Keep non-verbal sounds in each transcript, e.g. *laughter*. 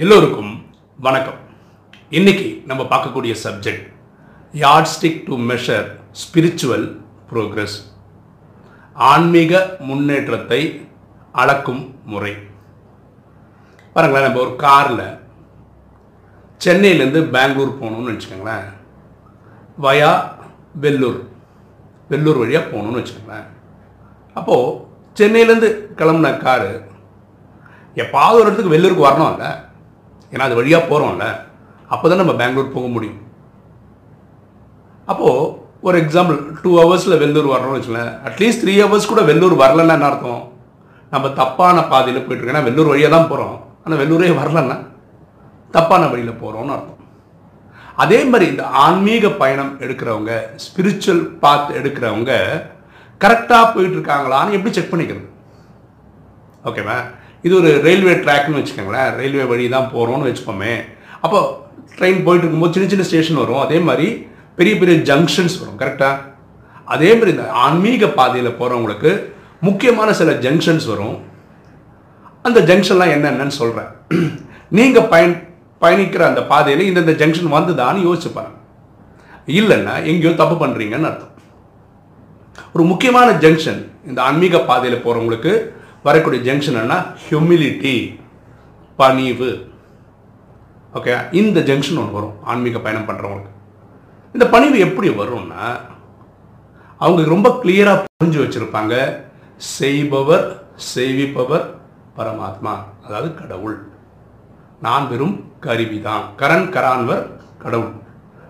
எல்லோருக்கும் வணக்கம். இன்னைக்கு நம்ம பார்க்கக்கூடிய subject yardstick to measure spiritual progress ஆன்மீக முன்னேற்றத்தை அளக்கும் முறை. பாருங்களேன் நம்ம ஒரு காரில் சென்னையிலேருந்து பெங்களூர் போகணும்னு வச்சுக்கோங்களேன். வயா வெள்ளூர் வெள்ளூர் வழியாக போகணும்னு வச்சுக்கோங்களேன். அப்போது சென்னையிலேருந்து கிளம்புன காரு எப்பாவது ஒரு இடத்துக்கு வெள்ளூருக்கு வரணும் இல்லை? ஏன்னா அது வழியாக போகிறோம்ல அப்போ தான் நம்ம பெங்களூர் போக முடியும். அப்போது ஒரு எக்ஸாம்பிள் டூ ஹவர்ஸில் வெள்ளூர் வரணும்னு வச்சுக்கோங்களேன். அட்லீஸ்ட் த்ரீ ஹவர்ஸ் கூட வெள்ளூர் வரலன்னா என்ன அர்த்தம்? நம்ம தப்பான பாதையில் போயிட்டுருக்கோம் ஏன்னா வெள்ளூர் வழியாக தான் போகிறோம் ஆனால் வெள்ளூரே வரலன்னா தப்பான வழியில் போகிறோம்னு அர்த்தம். அதே மாதிரி இந்த ஆன்மீக பயணம் எடுக்கிறவங்க ஸ்பிரிச்சுவல் பாத் எடுக்கிறவங்க கரெக்டாக போயிட்டு இருக்காங்களான்னு எப்படி செக் பண்ணிக்கிறது? ஓகேவா இது ஒரு ரயில்வே ட்ராக்னு வச்சுக்கோங்களேன். ரயில்வே வழி தான் போகிறோம்னு வச்சுப்போமே அப்போ ட்ரெயின் போயிட்டு இருக்கும்போது சின்ன சின்ன ஸ்டேஷன் வரும். அதே மாதிரி பெரிய பெரிய ஜங்ஷன்ஸ் வரும். கரெக்டாக அதே மாதிரி இந்த ஆன்மீக பாதையில் போகிறவங்களுக்கு முக்கியமான சில ஜங்ஷன்ஸ் வரும். அந்த ஜங்ஷன்லாம் என்னென்னு சொல்கிறேன் நீங்கள் பயன் பயணிக்கிற அந்த பாதையில் இந்தந்த ஜங்ஷன் வந்துதான்னு யோசிச்சுப்பாருங்க இல்லைன்னா எங்கேயோ தப்பு பண்ணுறீங்கன்னு அர்த்தம். ஒரு முக்கியமான ஜங்ஷன் இந்த ஆன்மீக பாதையில் போகிறவங்களுக்கு வரக்கூடிய ஜங்ஷன் என்ன ஹியூமிலிட்டி பணிவு. ஓகே இந்த ஜங்ஷன் ஒன்று வரும் ஆன்மீக பயணம் பண்ணுறவங்களுக்கு இந்த பணிவு எப்படி வரும்னா அவங்க ரொம்ப கிளியராக புரிஞ்சு வச்சுருப்பாங்க. செய்பவர் செய்விப்பவர் பரமாத்மா அதாவது கடவுள். நான் வெறும் கருவி தான் கரண் கரான்வர் கடவுள்.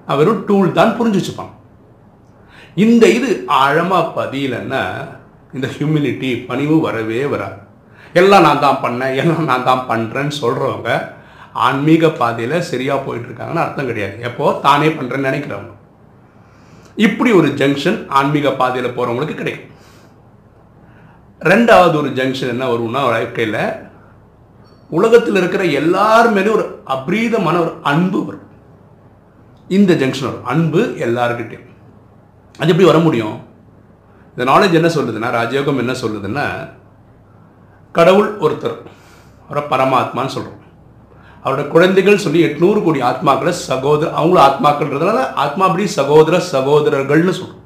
நான் வெறும் டூல் தான் புரிஞ்சு வச்சுப்பான் இந்த இது ஆழமாக பதியலன்னா இந்த ஹியூமிலிட்டி பணிவு வரவே வராது. எல்லாம் நான் தான் பண்ணேன் எல்லாம் நான் தான் பண்ணுறேன்னு சொல்கிறவங்க ஆன்மீக பாதையில் சரியாக போயிட்டு இருக்காங்கன்னு அர்த்தம் கிடையாது. எப்போ? தானே பண்ணுறேன்னு நினைக்கிறவங்க. இப்படி ஒரு ஜங்ஷன் ஆன்மீக பாதையில் போகிறவங்களுக்கு கிடைக்கும். ரெண்டாவது ஒரு ஜங்ஷன் என்ன வரும்னா வாழ்க்கையில் உலகத்தில் இருக்கிற எல்லார் மேலேயும் ஒரு அபரீதமான ஒரு அன்பு வரும். இந்த ஜங்ஷன் வரும். அன்பு எல்லாருக்கிட்டையும் அது எப்படி வர முடியும்? இந்த நாலேஜ் என்ன சொல்லுதுன்னா ராஜயோகம் என்ன சொல்லுதுன்னா கடவுள் ஒருத்தர் அவரை பரமாத்மான்னு சொல்கிறோம் அவரோட குழந்தைகள் சொல்லி எட்நூறு கோடி ஆத்மாக்களை சகோதர அவங்களும் ஆத்மாக்கள்ன்றதுனால ஆத்மா அப்படி சகோதர சகோதரர்கள்னு சொல்கிறோம்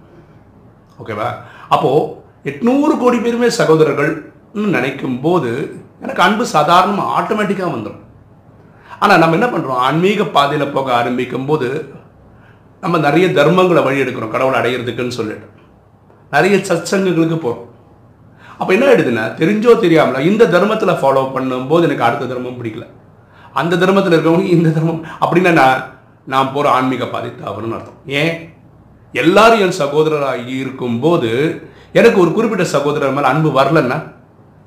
ஓகேவா? அப்போது எட்நூறு கோடி பேருமே சகோதரர்கள்னு நினைக்கும் போது எனக்கு அன்பு சாதாரணமாக ஆட்டோமேட்டிக்காக வந்துடும் ஆனால் நம்ம என்ன பண்ணுறோம் ஆன்மீக பாதையில் போக ஆரம்பிக்கும் போது நம்ம நிறைய தர்மங்களை வழி எடுக்கிறோம் கடவுளை அடையிறதுக்குன்னு சொல்லிட்டு. நிறைய சத்சங்கங்களுக்கு போகிறோம் அப்போ என்ன ஆயிடுதுன்னா தெரிஞ்சோ தெரியாமல இந்த தர்மத்தில் ஃபாலோ பண்ணும்போது எனக்கு அடுத்த தர்மம் பிடிக்கல. அந்த தர்மத்தில் இருக்கவங்க இந்த தர்மம் அப்படின்னா நான் நான் போகிற ஆன்மீக பாதை தவறுன்னு அர்த்தம். ஏன்? எல்லாரும் என் சகோதரராக இருக்கும்போது எனக்கு ஒரு குறிப்பிட்ட சகோதரர் மேலே அன்பு வரலன்னா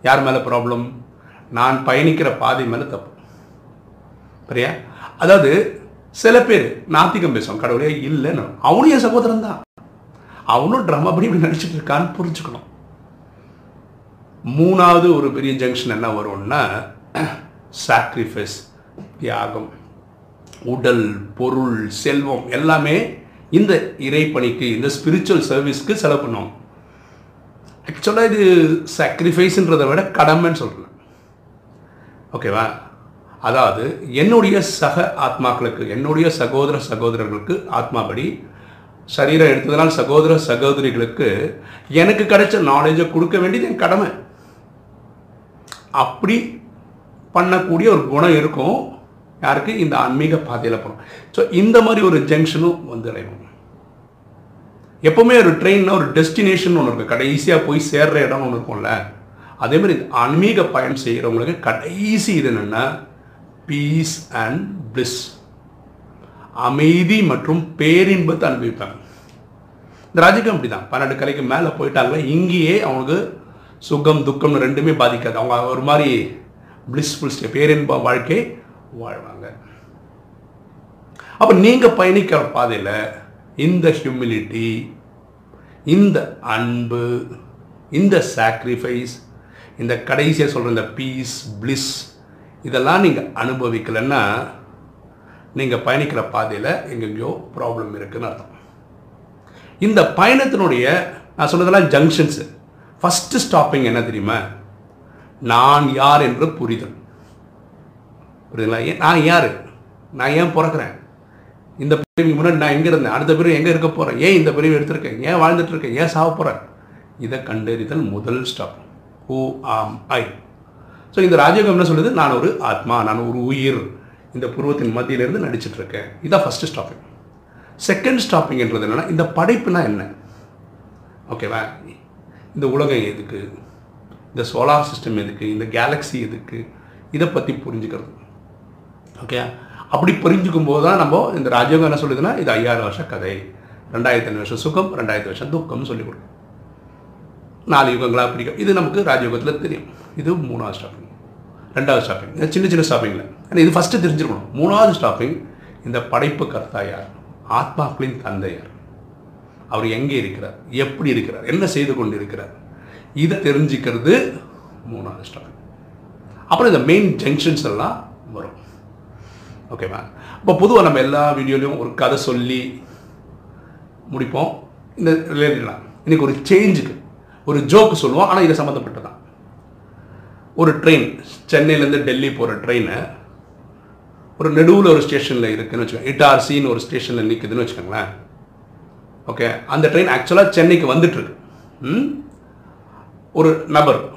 யார் மேலே ப்ராப்ளம் நான் பயணிக்கிற பாதை மேலே தப்பு. சரியா அதாவது சில பேர் நாத்திகம் பேசுவோம் கடவுளே இல்லைன்னு. அவனும் என் சகோதரன் தான். அவனும் ட்ராமா படி இப்படி நடிச்சிட்டு இருக்கான்னு புரிஞ்சுக்கணும். மூணாவது ஒரு பெரிய ஜங்ஷன் என்ன வரும்னா சாக்ரிஃபைஸ் தியாகம் உடல் பொருள் செல்வம் எல்லாமே இந்த இறைப்பணிக்கு இந்த ஸ்பிரிச்சுவல் சர்வீஸ்க்கு செலவு பண்ணுவோம் ஆக்சுவலாக இது சாக்ரிஃபைஸ்ன்றதை விட கடமைன்னு சொல்கிறேன் ஓகேவா அதாவது என்னுடைய சக ஆத்மாக்களுக்கு என்னுடைய சகோதர சகோதரர்களுக்கு ஆத்மாபடி சரீரம் எடுத்ததுனால் சகோதர சகோதரிகளுக்கு எனக்கு கிடைச்ச நாலேஜை கொடுக்க வேண்டியது என் கடமை. அப்படி பண்ணக்கூடிய ஒரு குணம் இருக்கும். யாருக்கு? இந்த ஆன்மீக பாதையில் போகிறோம் ஸோ இந்த மாதிரி ஒரு ஜங்ஷனும் வந்து அடைவோம். எப்போவுமே ஒரு ட்ரெயின்னா ஒரு டெஸ்டினேஷன் ஒன்று இருக்குது கடைசியாக போய் சேர்ற இடம் ஒன்று இருக்கும்ல. அதே மாதிரி ஆன்மீக பயணம் செய்கிறவங்களுக்கு கடைசி இது என்னென்னா பீஸ் அண்ட் பிளிஸ் அமைதி மற்றும் பேரின்பத்தை அனுபவிப்பாங்க இந்த ராஜகம் அப்படி தான் பன்னெண்டு கலைக்கு மேலே போயிட்டாங்க இங்கேயே அவங்களுக்கு சுகம் துக்கம் ரெண்டுமே பாதிக்காது. அவங்க ஒரு மாதிரி பிளிஸ்ஃபுல் ஸ்டே பேரின்ப வாழ்க்கை வாழ்வாங்க. அப்போ நீங்கள் பயணிக்கிற பாதையில் இந்த ஹியூமிலிட்டி இந்த அன்பு இந்த சாக்ரிஃபைஸ் இந்த கடைசியாக சொல்கிற இந்த பீஸ் பிளிஸ் இதெல்லாம் நீங்கள் அனுபவிக்கலைன்னா நீங்கள் பயணிக்கிற பாதையில் எங்கெங்கேயோ ப்ராப்ளம் இருக்குன்னு அர்த்தம். இந்த பயணத்தினுடைய நான் சொன்னதெல்லாம் ஜங்ஷன்ஸு ஃபஸ்ட்டு ஸ்டாப்பிங் என்ன தெரியுமா? நான் யார் என்று புரிதல். புரியுதுங்களா? ஏன் நான் யார்? நான் ஏன் பிறக்கிறேன்? இந்த பிரிவுக்கு முன்னாடி நான் எங்கே இருந்தேன்? அடுத்த பிரிவு எங்கே இருக்க போகிறேன் ஏன் இந்த பிரிவு எடுத்திருக்கேன்? ஏன் வாழ்ந்துட்டுருக்கேன் ஏன் சாக போகிறேன் இதை கண்டறிதல் முதல் ஸ்டாப் ஹூ ஆம் ஐ ஸோ இந்த ராஜயோகம் என்ன சொல்லுது? நான் ஒரு ஆத்மா நான் ஒரு உயிர். இந்த புருவத்தின் மத்தியிலிருந்து நடிச்சிட்டு இருக்கேன் இதான் ஃபஸ்ட்டு ஸ்டாப்பிங் செகண்ட் ஸ்டாப்பிங்ன்றது என்னென்னா இந்த படைப்புனா என்ன? ஓகேவா இந்த உலகம் எதுக்கு? இந்த சோலார் சிஸ்டம் எதுக்கு? இந்த கேலக்ஸி எதுக்கு? இதை பற்றி புரிஞ்சுக்கிறது. ஓகே அப்படி புரிஞ்சுக்கும் போது தான் நம்ம இந்த ராஜயோகம் என்ன சொல்லுதுன்னா இது ஐயாயிரம் வருஷம் கதை. ரெண்டாயிரத்தி ஐநூறு வருஷம் சுகம் ரெண்டாயிரத்து வருஷம் துக்கம்னு சொல்லி கொடுக்கும். நாலு யுகங்களாக பிரிக்கும். இது நமக்கு ராஜயோகத்தில் தெரியும். இது மூணாவது ஸ்டாப்பிங் ரெண்டாவது ஸ்டாப்பிங் சின்ன சின்ன ஸ்டாப்பிங்கில் ஆனால் இது ஃபஸ்ட்டு தெரிஞ்சிருக்கணும். மூணாவது ஸ்டாப்பிங் இந்த படைப்பு கர்த்தா யார்? ஆத்மாக்களின் தந்தையார் அவர் எங்கே இருக்கிறார்? எப்படி இருக்கிறார்? என்ன செய்து கொண்டு இருக்கிறார் இதை தெரிஞ்சுக்கிறது மூணாவது ஸ்டாப்பிங் அப்புறம் இந்த மெயின் ஜங்ஷன்ஸ் எல்லாம் வரும். ஓகேவா இப்போ பொதுவாக நம்ம எல்லா வீடியோலையும் ஒரு கதை சொல்லி முடிப்போம். இந்த ரிலேட்டடாக இன்றைக்கி ஒரு சேஞ்சுக்கு ஒரு ஜோக்கு சொல்லுவோம். ஆனால் இது சம்மந்தப்பட்டதான் ஒரு ட்ரெயின் சென்னையிலேருந்து டெல்லி போகிற ட்ரெயினை ஒரு நெடுவில் ஒரு ஸ்டேஷனில் இருக்குதுன்னு வச்சுக்கோங்க. இட்டார்சின்னு ஒரு ஸ்டேஷனில் நிற்குதுன்னு வச்சுக்கோங்களேன். ஓகே அந்த ட்ரெயின் ஆக்சுவலாக சென்னைக்கு வந்துட்டுருக்கு. ம்? ஒரு நபர்.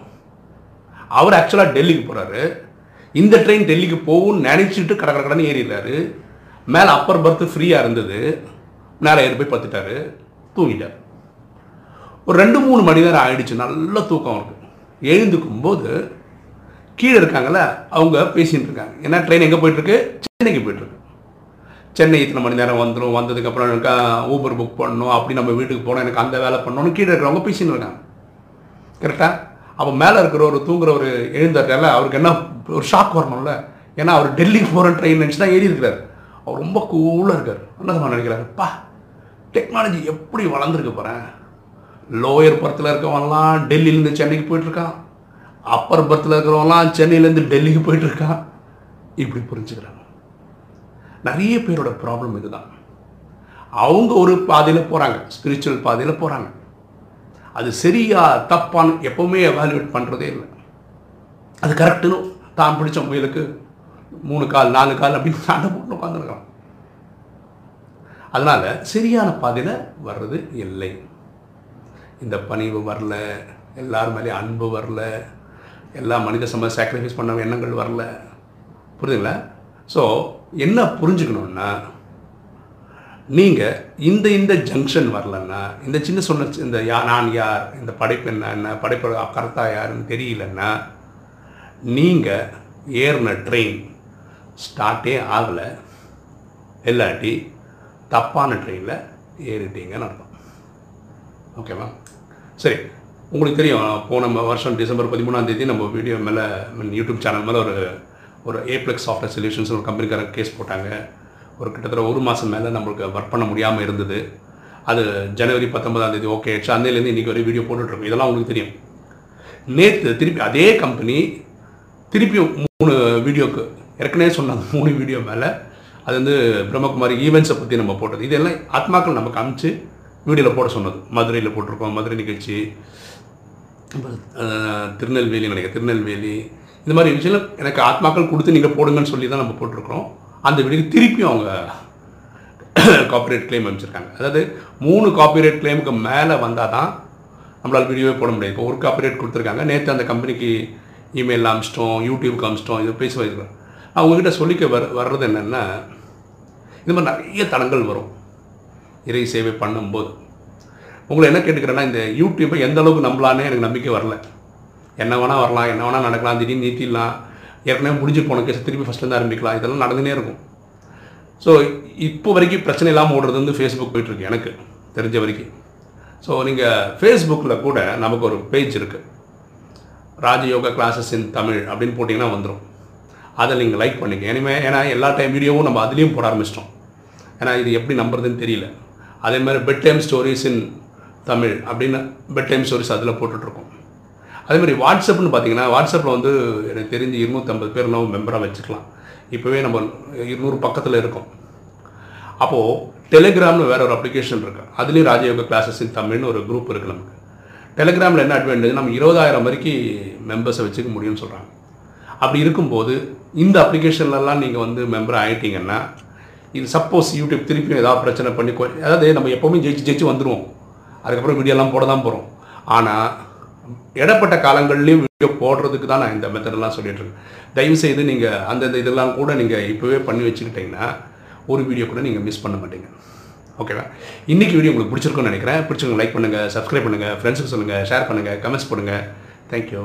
அவர் ஆக்சுவலாக டெல்லிக்கு போகிறாரு இந்த ட்ரெயின் டெல்லிக்கு போகும்னு நினச்சிட்டு கடை கடன்னு ஏறிடுறாரு. மேலே அப்பர் பர்த்து ஃப்ரீயாக இருந்தது. மேலே ஏறி போய் பார்த்துட்டாரு தூங்கிட்டார். ஒரு ரெண்டு மூணு மணி நேரம் ஆயிடுச்சு. நல்ல தூக்கம் அவருக்கு. எழுந்துக்கும் போது கீழே இருக்காங்கல்ல அவங்க பேசிகிட்டு இருக்காங்க. ஏன்னா ட்ரெயின் எங்கே போயிட்டுருக்கு? சென்னைக்கு போயிட்டுருக்கு. சென்னை இத்தனை மணி நேரம் வந்துடும் வந்ததுக்கப்புறம் எனக்கு ஊபர் புக் பண்ணணும். அப்படி நம்ம வீட்டுக்கு போனோம் எனக்கு அந்த வேலை பண்ணணும்னு கீழே இருக்கிறவங்க பேசின்னு இருக்காங்க. கரெக்டாக அப்போ மேலே இருக்கிற ஒரு தூங்குற ஒரு எழுந்தார்ல அவருக்கு என்ன ஒரு ஷாக் வரணும்ல ஏன்னா அவர் டெல்லிக்கு போகிற ட்ரெயின் நினச்சி தான் ஏறி இருக்கிறார். அவர் ரொம்ப கூலாக இருக்கார். என்ன சொல்ல நினைக்கிறாரு? பா டெக்னாலஜி எப்படி வளர்ந்துருக்கு போகிறேன் லோயர் பர்த்தில் இருக்கவன்லாம் டெல்லியிலேருந்து சென்னைக்கு போயிட்டுருக்கான் அப்பர் பர்த்தில் இருக்கிறவங்களாம் சென்னையிலேருந்து டெல்லிக்கு போயிட்டுருக்கான். இப்படி புரிஞ்சுக்கிறாங்க. நிறைய பேரோட ப்ராப்ளம் இதுதான். அவங்க ஒரு பாதையில் போகிறாங்க ஸ்பிரிச்சுவல் பாதையில் போகிறாங்க அது சரியா தப்பான்னு எப்போவுமே எவாலுவேட் பண்ணுறதே இல்லை. அது கரெக்டுன்னு தான் பிடிச்ச முயலுக்கு மூணு கால் நாலு கால் அப்படின்னு சண்டை போட்டு உட்காந்துருக்கலாம் அதனால் சரியான பாதையில் வர்றது இல்லை. இந்த பணிவு வரல. எல்லார் மேலேயும் அன்பு வரல. எல்லா மனித சம சாக்ரிஃபைஸ் பண்ண எண்ணங்கள் வரல. புரியுதுங்களா? ஸோ என்ன புரிஞ்சுக்கணுன்னா நீங்கள் இந்த இந்த ஜங்ஷன் வரலன்னா இந்த சின்ன சொன்ன இந்த யா நான் யார் இந்த படைப்பு என்ன என்ன படைப்பு கர்த்தா யாருன்னு தெரியலன்னா நீங்கள் ஏறின ட்ரெயின் ஸ்டார்ட்டே ஆகலை. இல்லாட்டி தப்பான ட்ரெயினில் ஏறிட்டீங்கன்னு அர்த்தம். ஓகேவா சரி. உங்களுக்கு தெரியும் போன வருஷம் டிசம்பர் பதிமூணாம் தேதி நம்ம வீடியோ மேலே யூடியூப் சேனல் மேலே ஒரு ஒரு ஏப்ளெக்ஸ் சாஃப்ட்வேர் சொல்யூஷன்ஸ் ஒரு கம்பெனிக்காரங்க கேஸ் போட்டாங்க. ஒரு கிட்டத்தட்ட ஒரு மாதம் மேலே நம்மளுக்கு ஒர்க் பண்ண முடியாமல் இருந்தது. அது ஜனவரி பத்தொன்பதாம் தேதி ஓகே ஆயிடுச்சு அன்னையிலேருந்து இன்றைக்கி ஒரு வீடியோ போட்டுட்ருக்கோம். இதெல்லாம் உங்களுக்கு தெரியும். நேற்று திருப்பி அதே கம்பெனி திருப்பியும் மூணு வீடியோக்கு ஏற்கனவே சொன்னாங்க மூணு வீடியோ மேலே அது வந்து பிரம்மகுமாரி ஈவெண்ட்ஸை பற்றி நம்ம போட்டது. இதெல்லாம் ஆத்மாக்கள் நமக்கு அமிச்சு வீடியோவில் போட சொன்னது. மதுரையில் போட்டிருக்கோம் மதுரை நிகழ்ச்சி திருநெல்வேலி நினைக்கிறேன். திருநெல்வேலி. இந்த மாதிரி விஷயம் எனக்கு ஆத்மாக்கள் கொடுத்து நீங்கள் போடுங்கன்னு சொல்லி தான் நம்ம போட்டிருக்கிறோம். அந்த வீடியோக்கு திருப்பியும் அவங்க *coughs* காப்பிரைட் கிளைம் அமைச்சிருக்காங்க அதாவது மூணு காப்பிரைட் கிளைமுக்கு மேலே வந்தால் தான் நம்மளால் வீடியோவே போட முடியாது இப்போ ஒரு காப்பிரைட் கொடுத்துருக்காங்க. நேற்று அந்த கம்பெனிக்கு இமெயில் அமிச்சிட்டோம் யூடியூப்க்கு அமிச்சிட்டோம் இது பேசி வைக்கிறோம் அவங்கக்கிட்ட சொல்லிக்க வர வர்றது என்னென்னா இந்த மாதிரி நிறைய தடங்கள் வரும். இறை சேவை பண்ணும்போது. உங்களை என்ன கேட்டுக்கிறேன்னா இந்த யூடியூப்பை எந்த அளவுக்கு நம்பலான்னு எனக்கு நம்பிக்கை வரல. என்ன வேணால் வரலாம் என்ன வேணால் நடக்கலாம் திடீர்னு நீட்டிடலாம் ஏற்கனவே முடிஞ்சு போன கேஸ் திருப்பி ஃபஸ்ட்லேருந்து ஆரம்பிக்கலாம் இதெல்லாம் நடந்துனே இருக்கும். ஸோ இப்போ வரைக்கும் பிரச்சனை இல்லாமல் ஓடுறது வந்து ஃபேஸ்புக் போயிட்டுருக்கு எனக்கு தெரிஞ்ச வரைக்கும். ஸோ நீங்கள் ஃபேஸ்புக்கில் கூட நமக்கு ஒரு பேஜ் இருக்குது ராஜயோகா கிளாஸஸ் இன் தமிழ் அப்படின்னு போட்டிங்கன்னா வந்துடும் அதை நீங்கள் லைக் பண்ணிக்க. இனிமேல் ஏன்னா எல்லா டைம் வீடியோவும் நம்ம அதுலேயும் போட ஆரம்பிச்சிட்டோம். ஏன்னா இது எப்படி நம்புறதுன்னு தெரியல. அதே மாதிரி bed time stories in Tamil அப்படின்னு பெட் டைம் ஸ்டோரிஸ் அதில் போட்டுட்ருக்கோம். அதே மாதிரி வாட்ஸ்அப்னு பார்த்தீங்கன்னா வாட்ஸ்அப்பில் வந்து எனக்கு தெரிஞ்சு இருநூற்றம்பது பேர் நம்ம மெம்பராக வச்சுக்கலாம். இப்போவே நம்ம இருநூறு பக்கத்தில் இருக்கோம். அப்போது டெலிகிராம்னு வேற ஒரு அப்ளிகேஷன் இருக்குது அதுலேயும் ராஜயோக கிளாஸஸ் இன் தமிழ்னு ஒரு குரூப் இருக்குது நமக்கு. டெலிகிராமில் என்ன அட்வான்டேஜ் நம்ம இருபதாயிரம் வரைக்கும் மெம்பர்ஸை வச்சுக்க முடியும்னு சொல்கிறாங்க அப்படி இருக்கும்போது இந்த அப்ளிகேஷன்லலாம் நீங்கள் வந்து மெம்பர் ஆகிட்டீங்கன்னா இது சப்போஸ் யூடியூப் திருப்பியும் ஏதாவது பிரச்சனை பண்ணி அதாவது நம்ம எப்போவுமே ஜெயிச்சு ஜெயிச்சு வந்துடுவோம் அதுக்கப்புறம் வீடியோலாம் போட தான் போகிறோம் ஆனால் இடப்பட்ட காலங்கள்லேயும் வீடியோ போடுறதுக்கு தான் நான் இந்த மெத்தடெல்லாம் சொல்லிட்டுருக்கேன் இருக்கேன். தயவு செய்து நீங்கள் அந்தந்த இதெல்லாம் கூட நீங்கள் இப்போவே பண்ணி வச்சுக்கிட்டிங்கன்னா ஒரு வீடியோ கூட நீங்கள் மிஸ் பண்ண மாட்டீங்க. ஓகேவா இன்றைக்கி வீடியோ உங்களுக்கு பிடிச்சிருக்கும்னு நினைக்கிறேன். பிடிச்சிருங்க லைக் பண்ணுங்கள் சப்ஸ்கிரைப் பண்ணுங்கள் ஃப்ரெண்ட்ஸுக்கு சொல்லுங்கள் ஷேர் பண்ணுங்கள் கமெண்ட்ஸ் பண்ணுங்கள் தேங்க்யூ